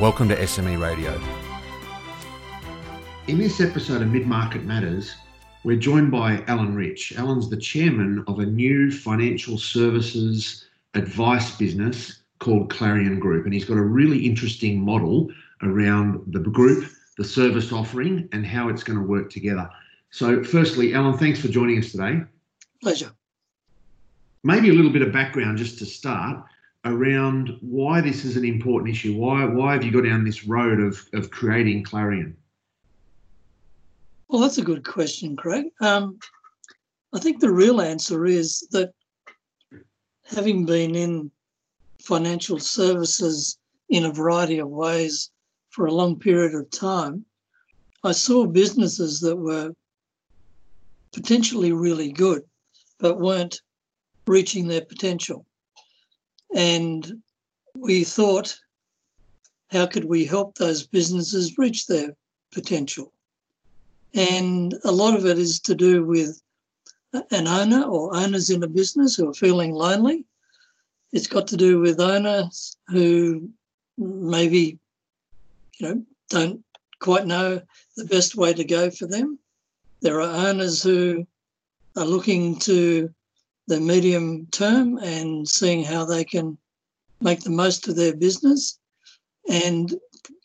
Welcome to SME Radio. In this episode of Mid Market Matters, we're joined by Alan Rich. Alan's the chairman of a new financial services advice business called Clarion Group, and he's got a really interesting model around the group, the service offering, and how it's going to work together. So, firstly, Alan, thanks for joining us today. Pleasure. Maybe a little bit of background just to start around why this is an important issue. Why why have you got down this road of of creating Clarion? Well, that's a good question, Craig. Um, I think the real answer is that having been in financial services in a variety of ways for a long period of time, I saw businesses that were potentially really good, but weren't reaching their potential. And we thought, how could we help those businesses reach their potential? And a lot of it is to do with an owner or owners in a business who are feeling lonely. It's got to do with owners who maybe, you know, don't quite know the best way to go for them. There are owners who are looking to the medium term and seeing how they can make the most of their business and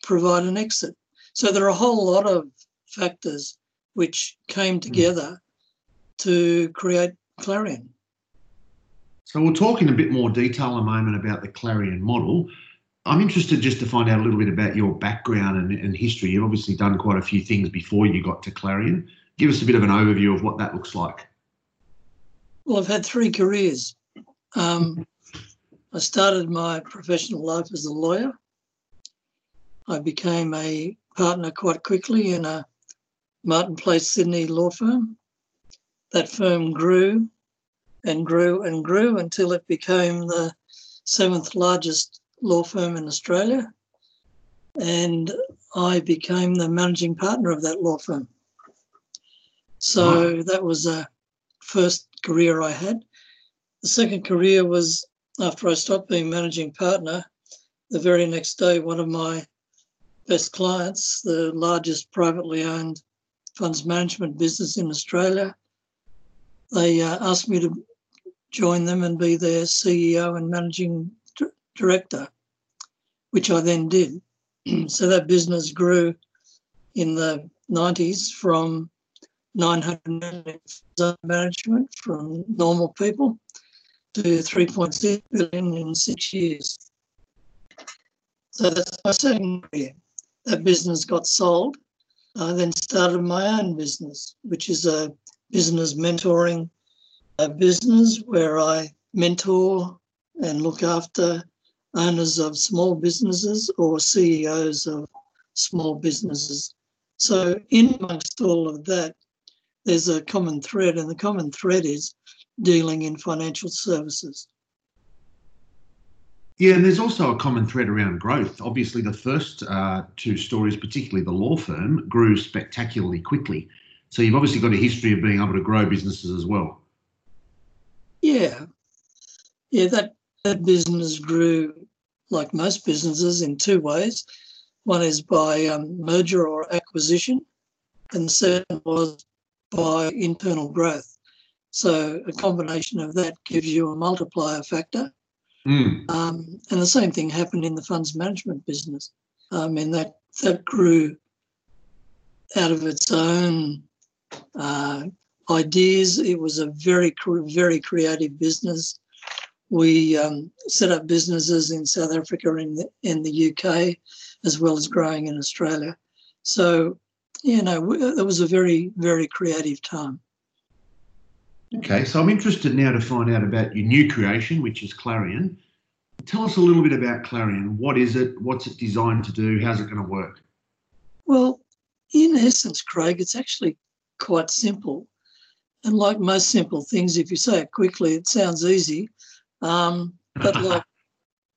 provide an exit. So there are a whole lot of factors which came hmm. together to create Clarion. So we'll talk in a bit more detail in a moment about the Clarion model. I'm interested just to find out a little bit about your background and, and history. You've obviously done quite a few things before you got to Clarion. Give us a bit of an overview of what that looks like. Well, I've had three careers. Um, I started my professional life as a lawyer. I became a partner quite quickly in a Martin Place Sydney law firm. That firm grew and grew and grew until it became the seventh largest law firm in Australia. And I became the managing partner of that law firm. So wow. that was a first career I had. The second career was after I stopped being managing partner. The very next day, one of my best clients, the largest privately owned funds management business in Australia, they uh, asked me to join them and be their CEO and managing director, which I then did. so that business grew in the 90s from 900 million management from normal people to 3.6 billion in six years. So that's my second career. That business got sold. I then started my own business, which is a business mentoring a business where I mentor and look after owners of small businesses or CEOs of small businesses. So, in amongst all of that, there's a common thread, and the common thread is dealing in financial services. Yeah, and there's also a common thread around growth. Obviously, the first uh, two stories, particularly the law firm, grew spectacularly quickly. So you've obviously got a history of being able to grow businesses as well. Yeah, yeah, that that business grew like most businesses in two ways. One is by um, merger or acquisition, and the second was by internal growth. So a combination of that gives you a multiplier factor. Mm. Um, and the same thing happened in the funds management business. I mean, that, that grew out of its own uh, ideas. It was a very, very creative business. We um, set up businesses in South Africa and in, in the UK, as well as growing in Australia. So you know, it was a very, very creative time. Okay, so I'm interested now to find out about your new creation, which is Clarion. Tell us a little bit about Clarion. What is it? What's it designed to do? How's it going to work? Well, in essence, Craig, it's actually quite simple. And like most simple things, if you say it quickly, it sounds easy. Um, but like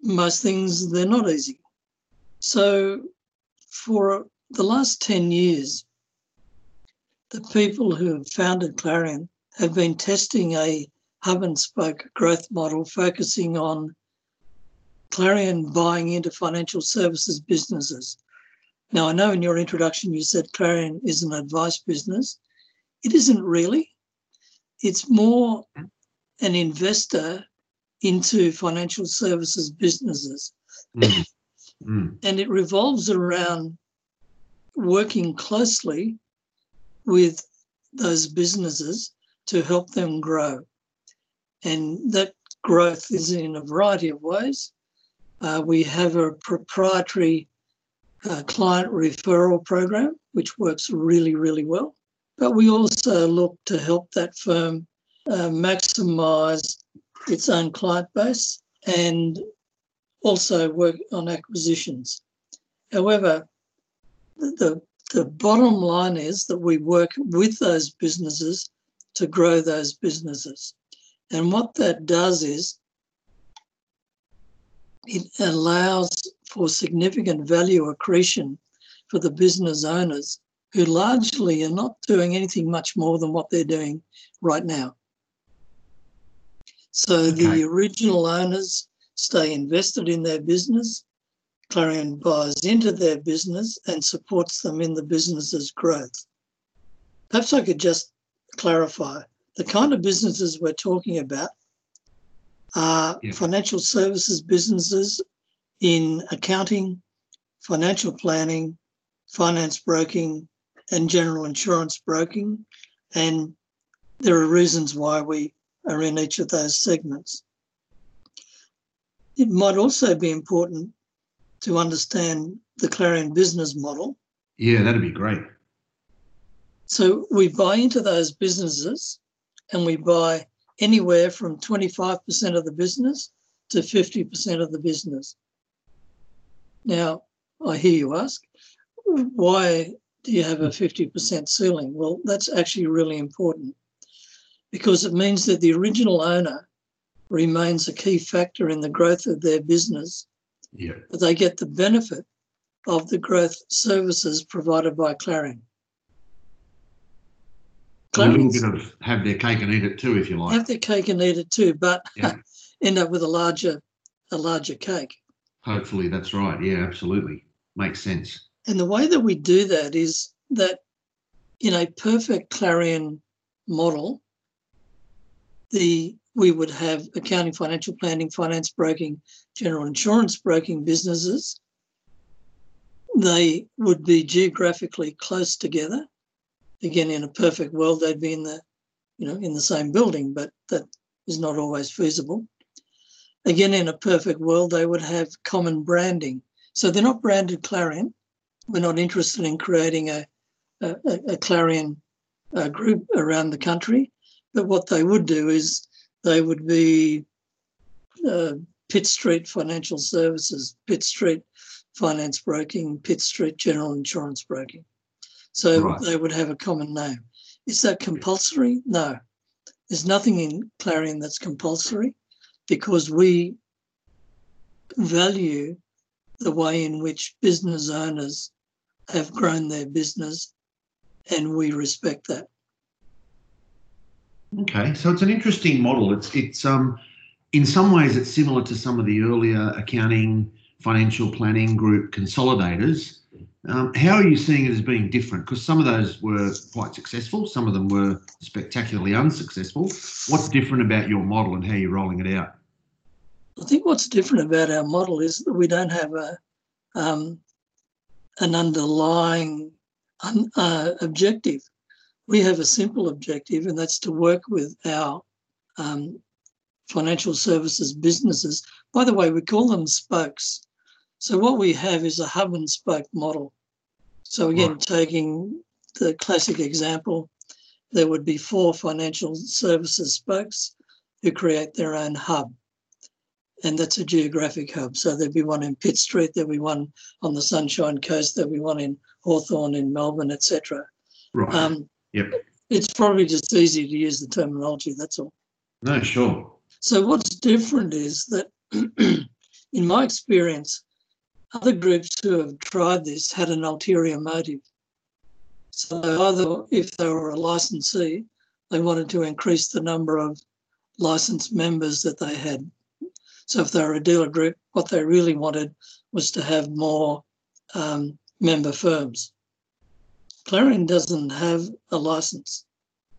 most things, they're not easy. So for the last 10 years, the people who have founded Clarion have been testing a hub and spoke growth model focusing on Clarion buying into financial services businesses. Now, I know in your introduction you said Clarion is an advice business. It isn't really. It's more an investor into financial services businesses. Mm. Mm. And it revolves around working closely with those businesses to help them grow. And that growth is in a variety of ways. Uh, we have a proprietary uh, client referral program, which works really, really well. But we also look to help that firm uh, maximize its own client base and also work on acquisitions. However, the, the bottom line is that we work with those businesses to grow those businesses. And what that does is it allows for significant value accretion for the business owners who largely are not doing anything much more than what they're doing right now. So okay. the original owners stay invested in their business. Clarion buys into their business and supports them in the business's growth. Perhaps I could just clarify the kind of businesses we're talking about are yeah. financial services businesses in accounting, financial planning, finance broking, and general insurance broking. And there are reasons why we are in each of those segments. It might also be important to understand the Clarion business model. Yeah, that'd be great. So we buy into those businesses and we buy anywhere from 25% of the business to 50% of the business. Now, I hear you ask, why do you have a 50% ceiling? Well, that's actually really important because it means that the original owner remains a key factor in the growth of their business. Yeah. But they get the benefit of the growth services provided by Clarion. a little bit of have their cake and eat it too, if you like. Have their cake and eat it too, but yeah. end up with a larger, a larger cake. Hopefully, that's right. Yeah, absolutely, makes sense. And the way that we do that is that in a perfect Clarion model, the we would have accounting, financial planning, finance broking, general insurance broking businesses. They would be geographically close together. Again, in a perfect world, they'd be in the, you know, in the same building, but that is not always feasible. Again, in a perfect world, they would have common branding. So they're not branded Clarion. We're not interested in creating a, a, a Clarion uh, group around the country. But what they would do is they would be uh, Pitt Street Financial Services, Pitt Street Finance Broking, Pitt Street General Insurance Broking. So right. they would have a common name. Is that compulsory? No. There's nothing in Clarion that's compulsory because we value the way in which business owners have grown their business and we respect that. Okay, so it's an interesting model. It's it's um in some ways it's similar to some of the earlier accounting, financial planning group consolidators. Um, how are you seeing it as being different? Because some of those were quite successful, some of them were spectacularly unsuccessful. What's different about your model and how you're rolling it out? I think what's different about our model is that we don't have a um, an underlying un, uh, objective we have a simple objective, and that's to work with our um, financial services businesses. By the way, we call them spokes. So what we have is a hub and spoke model. So again, right. taking the classic example, there would be four financial services spokes who create their own hub. and that's a geographic hub. So there'd be one in Pitt Street, there'd be one on the Sunshine Coast, there'd be one in Hawthorn, in Melbourne, etc. Right. Um, Yep. It's probably just easy to use the terminology. That's all. no, sure. So what's different is that, in my experience, other groups who have tried this had an ulterior motive. So either if they were a licensee, they wanted to increase the number of licensed members that they had. So if they were a dealer group, what they really wanted was to have more um, member firms. Clarion doesn't have a license.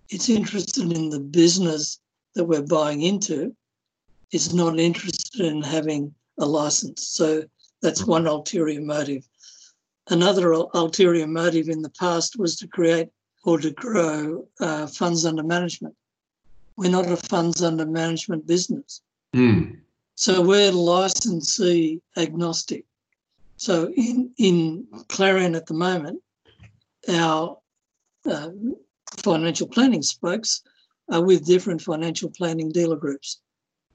It's interested in the business that we're buying into. It's not interested in having a license. So that's one ulterior motive. Another ulterior motive in the past was to create or to grow uh, funds under management. We're not a funds under management business. Mm. So we're licensee agnostic. So in, in Clarion at the moment, our uh, financial planning spokes are with different financial planning dealer groups.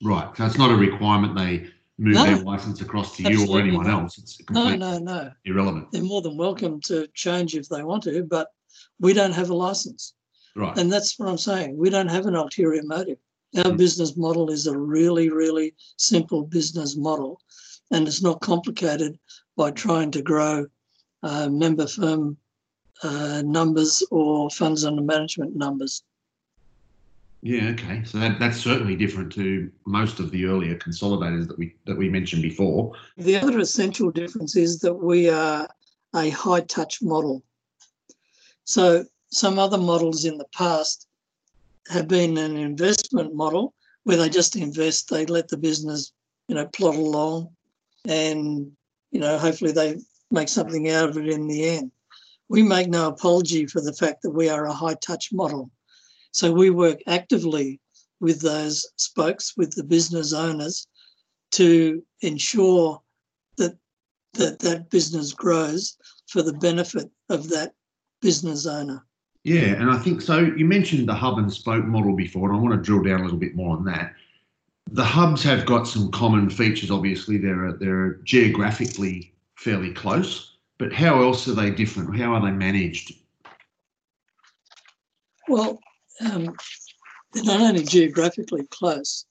Right. So it's not a requirement they move No. their license across to you or anyone not. else. It's No, no, no. irrelevant. They're more than welcome to change if they want to, but we don't have a license. Right. And that's what I'm saying. We don't have an ulterior motive. Our Mm. business model is a really, really simple business model, and it's not complicated by trying to grow uh, member firm uh, numbers or funds under management numbers. Yeah, okay. So that, that's certainly different to most of the earlier consolidators that we that we mentioned before. The other essential difference is that we are a high touch model. So, some other models in the past have been an investment model where they just invest, they let the business, you know, plod along and, you know, hopefully they make something out of it in the end. We make no apology for the fact that we are a high touch model. So, we work actively with those spokes, with the business owners to ensure that that that business grows for the benefit of that business owner. Yeah, and I think so. You mentioned the hub and spoke model before, and I want to drill down a little bit more on that. The hubs have got some common features. Obviously, they're they're geographically fairly close, but how else are they different? How are they managed? Well, um, they're not only geographically close,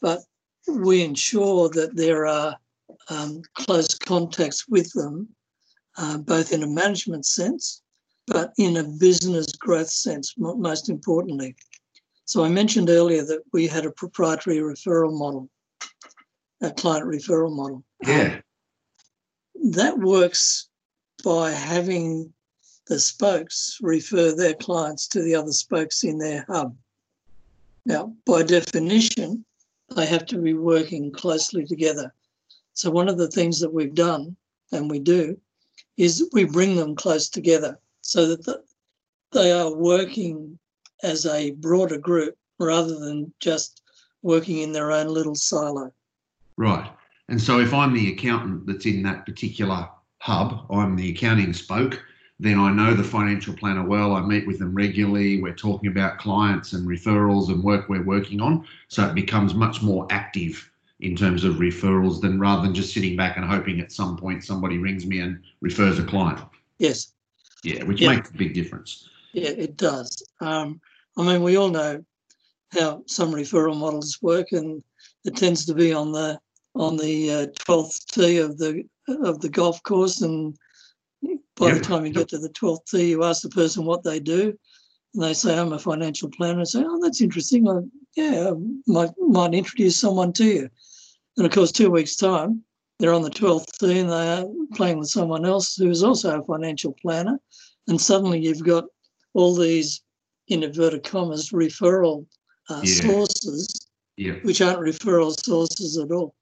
but we ensure that there are um, close contacts with them, uh, both in a management sense, but in a business growth sense, most importantly. So I mentioned earlier that we had a proprietary referral model, a client referral model. Yeah, that works by having the spokes refer their clients to the other spokes in their hub. Now, by definition, they have to be working closely together. So, one of the things that we've done and we do is we bring them close together so that the, they are working as a broader group rather than just working in their own little silo. right. And so, if I'm the accountant that's in that particular hub, I'm the accounting spoke. Then I know the financial planner well. I meet with them regularly. We're talking about clients and referrals and work we're working on. So it becomes much more active in terms of referrals than rather than just sitting back and hoping at some point somebody rings me and refers a client. Yes, Yeah, which Yeah. makes a big difference. Yeah, it does. Um, I mean, we all know how some referral models work, and it tends to be on the on the uh, twelfth tee of the of the golf course, and by Yep, the time you get to the twelfth tee, you ask the person what they do, and they say, "I'm a financial planner." And say, "Oh, that's interesting. I, yeah, I might might introduce someone to you." And of course, two weeks time, they're on the twelfth tee, and they are playing with someone else who is also a financial planner, and suddenly you've got all these in inverted commas referral uh, Yeah. sources, Yeah. which aren't referral sources at all.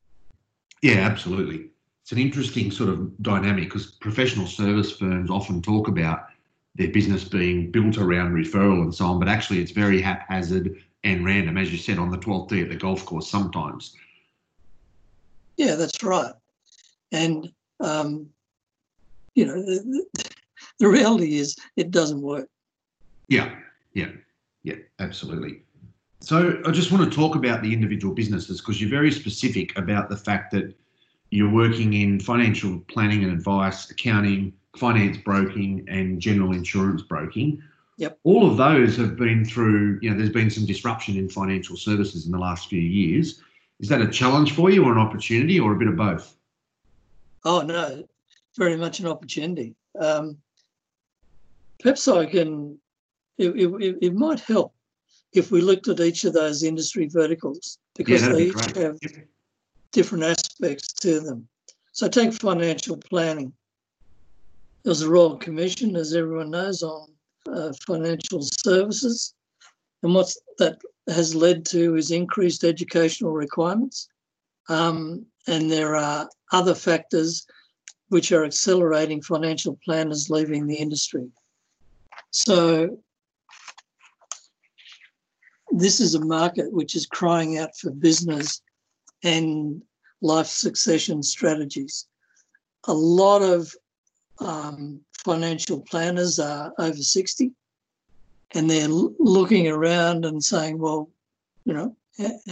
Yeah, absolutely. It's an interesting sort of dynamic because professional service firms often talk about their business being built around referral and so on, but actually it's very haphazard and random, as you said, on the 12th tee at the golf course sometimes. Yeah, that's right. And um, you know, the, the, the reality is it doesn't work. Yeah, yeah, yeah, absolutely. So I just want to talk about the individual businesses because you're very specific about the fact that you're working in financial planning and advice, accounting, finance broking, and general insurance broking. Yep. All of those have been through, you know, there's been some disruption in financial services in the last few years. Is that a challenge for you or an opportunity or a bit of both? Oh, no, very much an opportunity. Um, perhaps I can, it, it, it might help if we looked at each of those industry verticals because Yeah, they each great. have Yep. Different aspects to them. So take financial planning. There was a Royal Commission, as everyone knows, on uh, financial services. And what that has led to is increased educational requirements. Um, and there are other factors which are accelerating financial planners leaving the industry. So this is a market which is crying out for business and life succession strategies. A lot of um, financial planners are over 60 and they're looking around and saying, well, you know,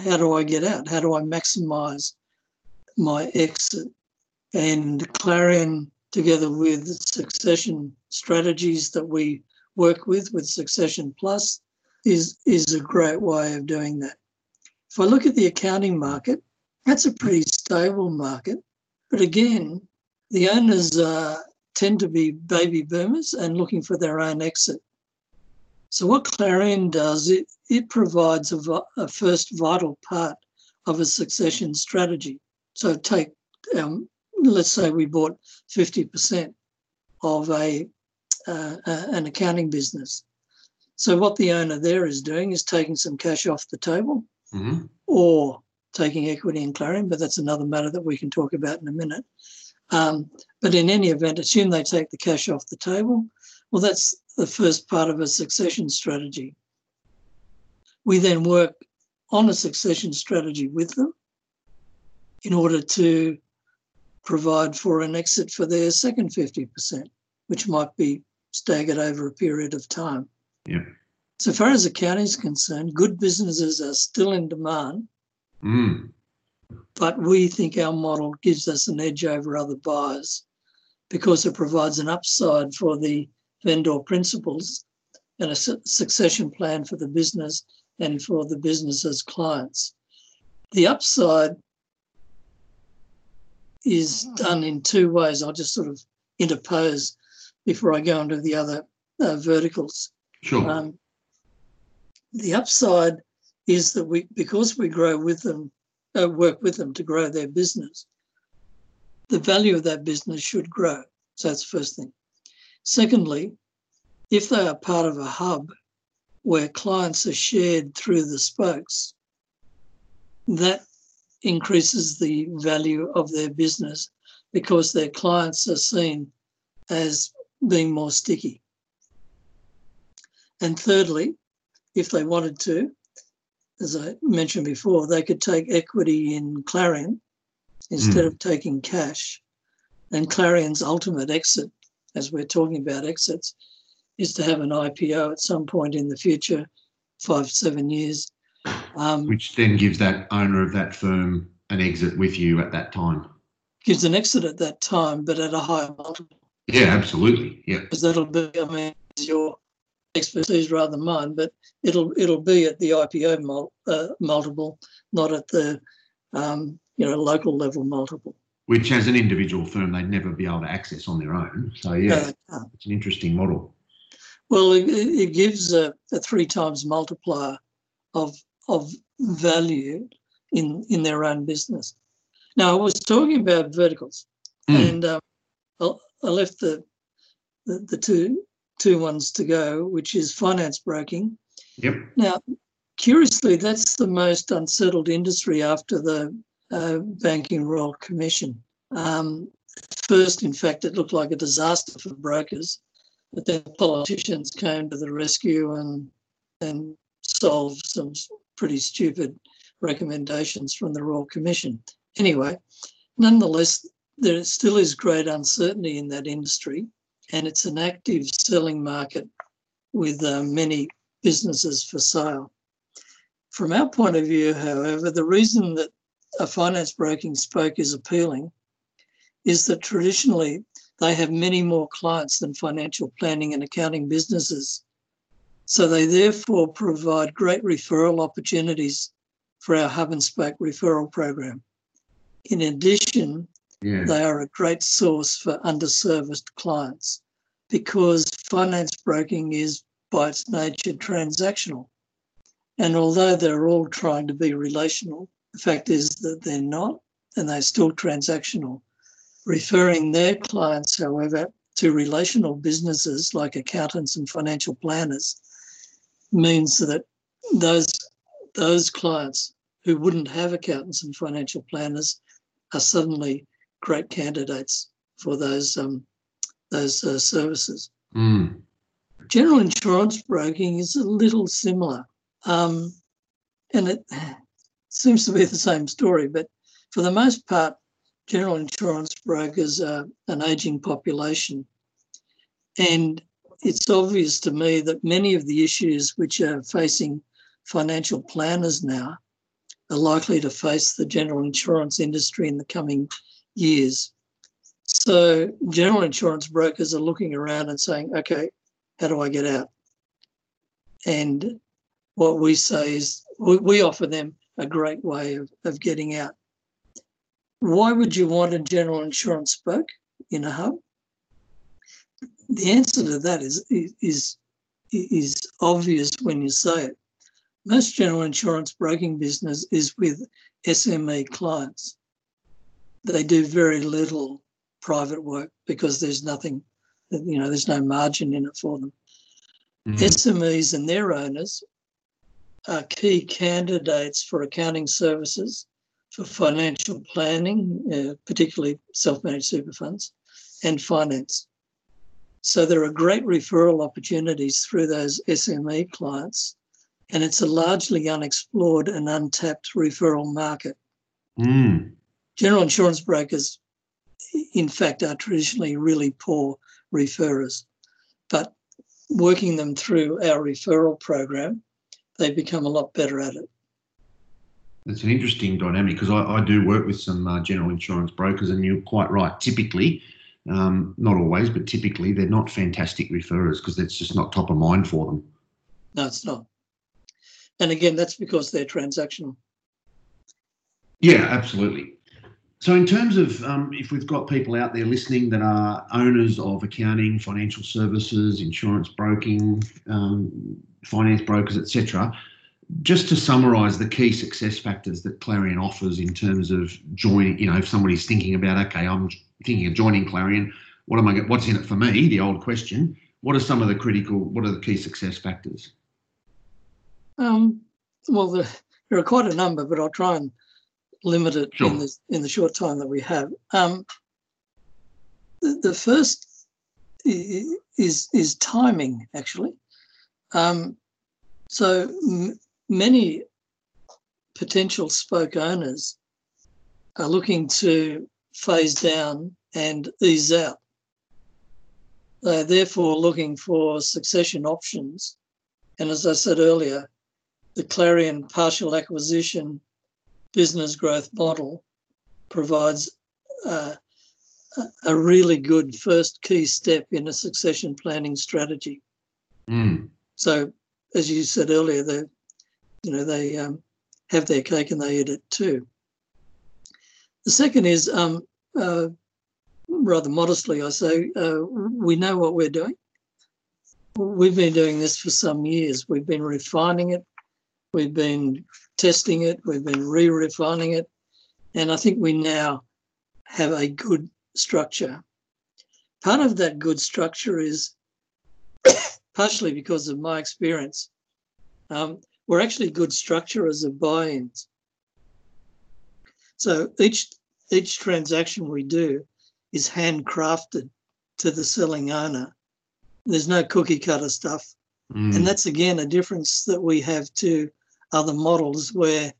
how do I get out? How do I maximize my exit? And Clarion, together with succession strategies that we work with, with Succession Plus, is, is a great way of doing that. If I look at the accounting market, that's a pretty stable market. But again, the owners uh, tend to be baby boomers and looking for their own exit. So what Clarion does, it, it provides a, a first vital part of a succession strategy. So take, um, let's say we bought 50% of a, uh, a- an accounting business. So what the owner there is doing is taking some cash off the table Mhm. or taking equity in Clarion, but that's another matter that we can talk about in a minute. Um, but in any event, assume they take the cash off the table. Well, that's the first part of a succession strategy. We then work on a succession strategy with them in order to provide for an exit for their second 50%, which might be staggered over a period of time. Yeah. So far as accounting is concerned, good businesses are still in demand Mm. but we think our model gives us an edge over other buyers because it provides an upside for the vendor principals and a su- succession plan for the business and for the business's clients. The upside is done in two ways. I'll just sort of interpose before I go into the other uh, verticals. Sure. Um, the upside is that we, because we grow with them, uh, work with them to grow their business, the value of that business should grow. So that's the first thing. Secondly, if they are part of a hub where clients are shared through the spokes, that increases the value of their business because their clients are seen as being more sticky. And thirdly, if they wanted to, as I mentioned before, they could take equity in Clarion instead of taking cash. And Clarion's ultimate exit, as we're talking about exits, is to have an IPO at some point in the future, five, seven years. Um, Which then gives that owner of that firm an exit with you at that time. gives an exit at that time, but at a higher multiple. Yeah, absolutely. Yeah. because that'll be, I mean, your expertise rather than mine, but it'll it'll be at the IPO mul- uh, multiple, not at the um, you know local level multiple. Which, as an individual firm, they'd never be able to access on their own. So, yeah, it's an interesting model. well, it, it gives a, a three times multiplier of of value in in their own business. Now, I was talking about verticals, Mm. and um, I, I left the, the the two two ones to go, which is finance broking Yep. Now, curiously, that's the most unsettled industry after the uh, Banking Royal Commission. Um, first, in fact, it looked like a disaster for brokers, but then politicians came to the rescue and and solved some pretty stupid recommendations from the Royal Commission. Anyway, nonetheless, there still is great uncertainty in that industry, and it's an active selling market with uh, many businesses for sale. From our point of view, however, the reason that a finance broking spoke is appealing is that traditionally they have many more clients than financial planning and accounting businesses. So they therefore provide great referral opportunities for our hub and spoke referral program. In addition, they are a great source for underserviced clients because finance broking is by its nature transactional. And although they're all trying to be relational, the fact is that they're not and they're still transactional. Referring their clients, however, to relational businesses like accountants and financial planners means that those those clients who wouldn't have accountants and financial planners are suddenly great candidates for those um, those uh, services. Mm. General insurance broking is a little similar, um, and it seems to be the same story. But for the most part, general insurance brokers are an aging population. And it's obvious to me that many of the issues which are facing financial planners now are likely to face the general insurance industry in the coming years. So, general insurance brokers are looking around and saying, okay, how do I get out? And what we say is we, we offer them a great way of, of getting out. Why would you want a general insurance spoke in a hub? The answer to that is, is, is obvious when you say it. Most general insurance broking business is with SME clients. They do very little private work because there's nothing, you know, there's no margin in it for them. Mm-hmm. SMEs and their owners are key candidates for accounting services for financial planning, uh, particularly self managed super funds, and finance. So there are great referral opportunities through those SME clients, and it's a largely unexplored and untapped referral market. Mm. General insurance brokers, in fact, are traditionally really poor referrers, but working them through our referral program, they become a lot better at it it's an interesting dynamic because I, I, do work with some uh, general insurance brokers, and you're quite right. Typically, um, not always, but typically, they're not fantastic referrers because that's just not top of mind for them. No, it's not. And again, that's because they're transactional. Yeah, absolutely. So, in terms of um, if we've got people out there listening that are owners of accounting, financial services, insurance broking, um, finance brokers, etc., just to summarize the key success factors that Clarion offers in terms of joining, you know, if somebody's thinking about, okay, I'm thinking of joining Clarion, what am I, what's in it for me? The old question. What are some of the critical, what are the key success factors? Um, well, the, there are quite a number, but I'll try and limit it sure. in, the, in the short time that we have. Um, the, the first is, is timing, actually. Um, so many potential spoke owners are looking to phase down and ease out. They're therefore looking for succession options. And as I said earlier, the Clarion partial acquisition business growth model provides uh, a really good first key step in a succession planning strategy. Mm. So, as you said earlier, the you know, they um, have their cake and they eat it too. The second is, um, uh, rather modestly, I say, uh, we know what we're doing. We've been doing this for some years. We've been refining it, we've been testing it, we've been re refining it, and I think we now have a good structure. Part of that good structure is partially because of my experience. Um, we're actually good structurers of buy-ins. So each each transaction we do is handcrafted to the selling owner. There's no cookie cutter stuff. Mm. And that's again a difference that we have to other models where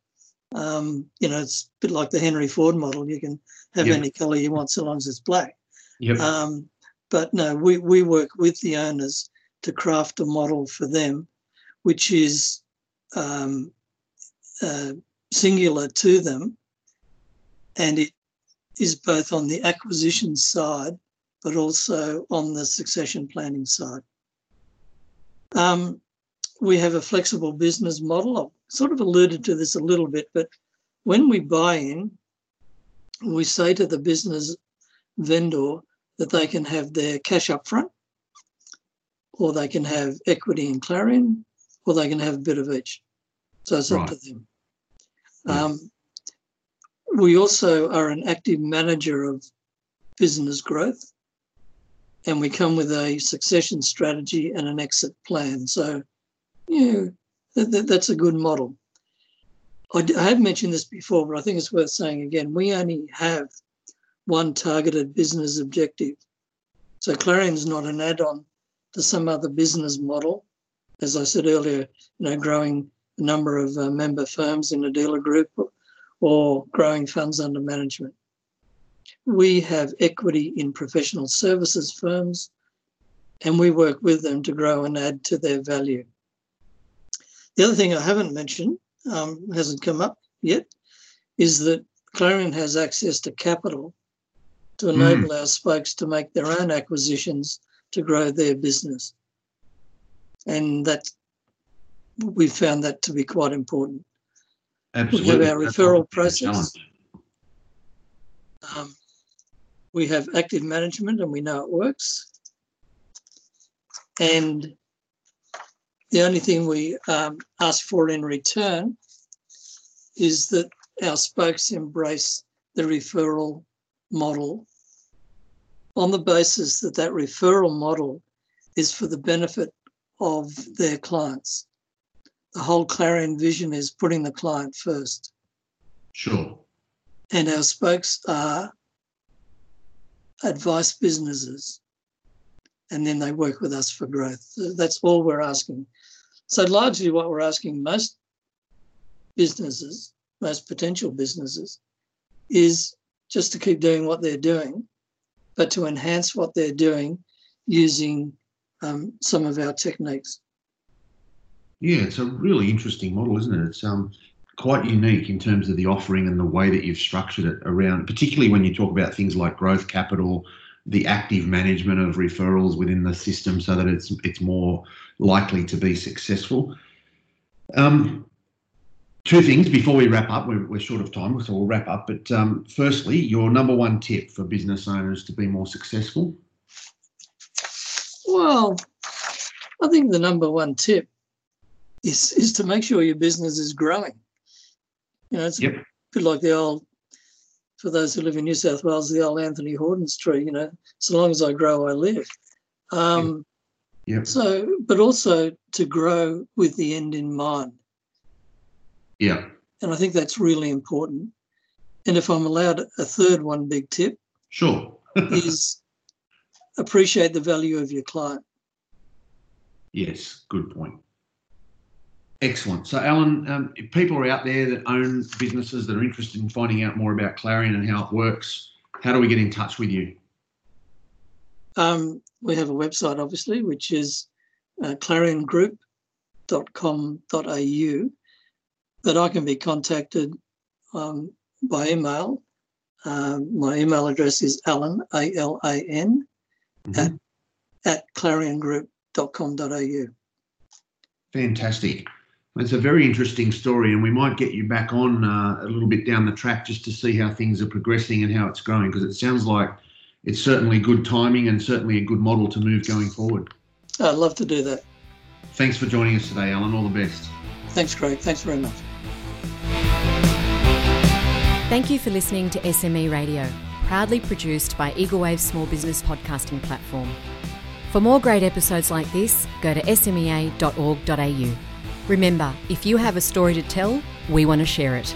um, you know it's a bit like the Henry Ford model. You can have yep. any color you want so long as it's black. Yep. Um, but no, we, we work with the owners to craft a model for them, which is um, uh, singular to them, and it is both on the acquisition side but also on the succession planning side. Um, we have a flexible business model. Sort of alluded to this a little bit, but when we buy in, we say to the business vendor that they can have their cash up front, or they can have equity in Clarion, or they can have a bit of each. So it's right. up to them. Um, we also are an active manager of business growth, and we come with a succession strategy and an exit plan. So, yeah, that, that's a good model. I, I have mentioned this before, but I think it's worth saying again. We only have one targeted business objective. So Clarion's not an add-on to some other business model. As I said earlier, you know, growing the number of uh, member firms in a dealer group or growing funds under management. We have equity in professional services firms and we work with them to grow and add to their value. The other thing I haven't mentioned, um, hasn't come up yet, is that Clarion has access to capital to hmm. enable mm. our spokes to make their own acquisitions to grow their business. And that we found that to be quite important. Absolutely. We have our referral process. Um, we have active management and we know it works. And the only thing we um, ask for in return is that our spokes embrace the referral model on the basis that that referral model is for the benefit of their clients. The whole Clarion vision is putting the client first. Sure. And our spokes are advice businesses and then they work with us for growth. That's all we're asking. So, largely, what we're asking most businesses, most potential businesses, is just to keep doing what they're doing, but to enhance what they're doing using um, some of our techniques. Yeah, it's a really interesting model, isn't it? It's um, quite unique in terms of the offering and the way that you've structured it around, particularly when you talk about things like growth capital, the active management of referrals within the system, so that it's it's more likely to be successful. Um, two things before we wrap up. We're, we're, short of time, so we'll wrap up. But um, firstly, your number one tip for business owners to be more successful. Well, I think the number one tip is is to make sure your business is growing. You know, it's yep. a bit like the old, for those who live in New South Wales, the old Anthony Hordern's tree, you know, so long as I grow, I live. Um, yep. So, but also to grow with the end in mind. Yeah. And I think that's really important. And if I'm allowed a third one big tip, sure, is appreciate the value of your client. Yes, good point. Excellent. So, Alan, um, if people are out there that own businesses that are interested in finding out more about Clarion and how it works, how do we get in touch with you? Um, we have a website, obviously, which is uh, clariongroup.com.au, but I can be contacted um, by email. Um, my email address is alan, A L A N, mm-hmm. at, at clariongroup.com.au. Fantastic. It's a very interesting story, and we might get you back on uh, a little bit down the track just to see how things are progressing and how it's growing, because it sounds like it's certainly good timing and certainly a good model to move going forward. I'd love to do that. Thanks for joining us today, Alan. All the best. Thanks, Craig. Thanks very much. Thank you for listening to SME Radio, proudly produced by Eagle Wave Small Business Podcasting Platform. For more great episodes like this, go to smea.org.au. Remember, if you have a story to tell, we want to share it.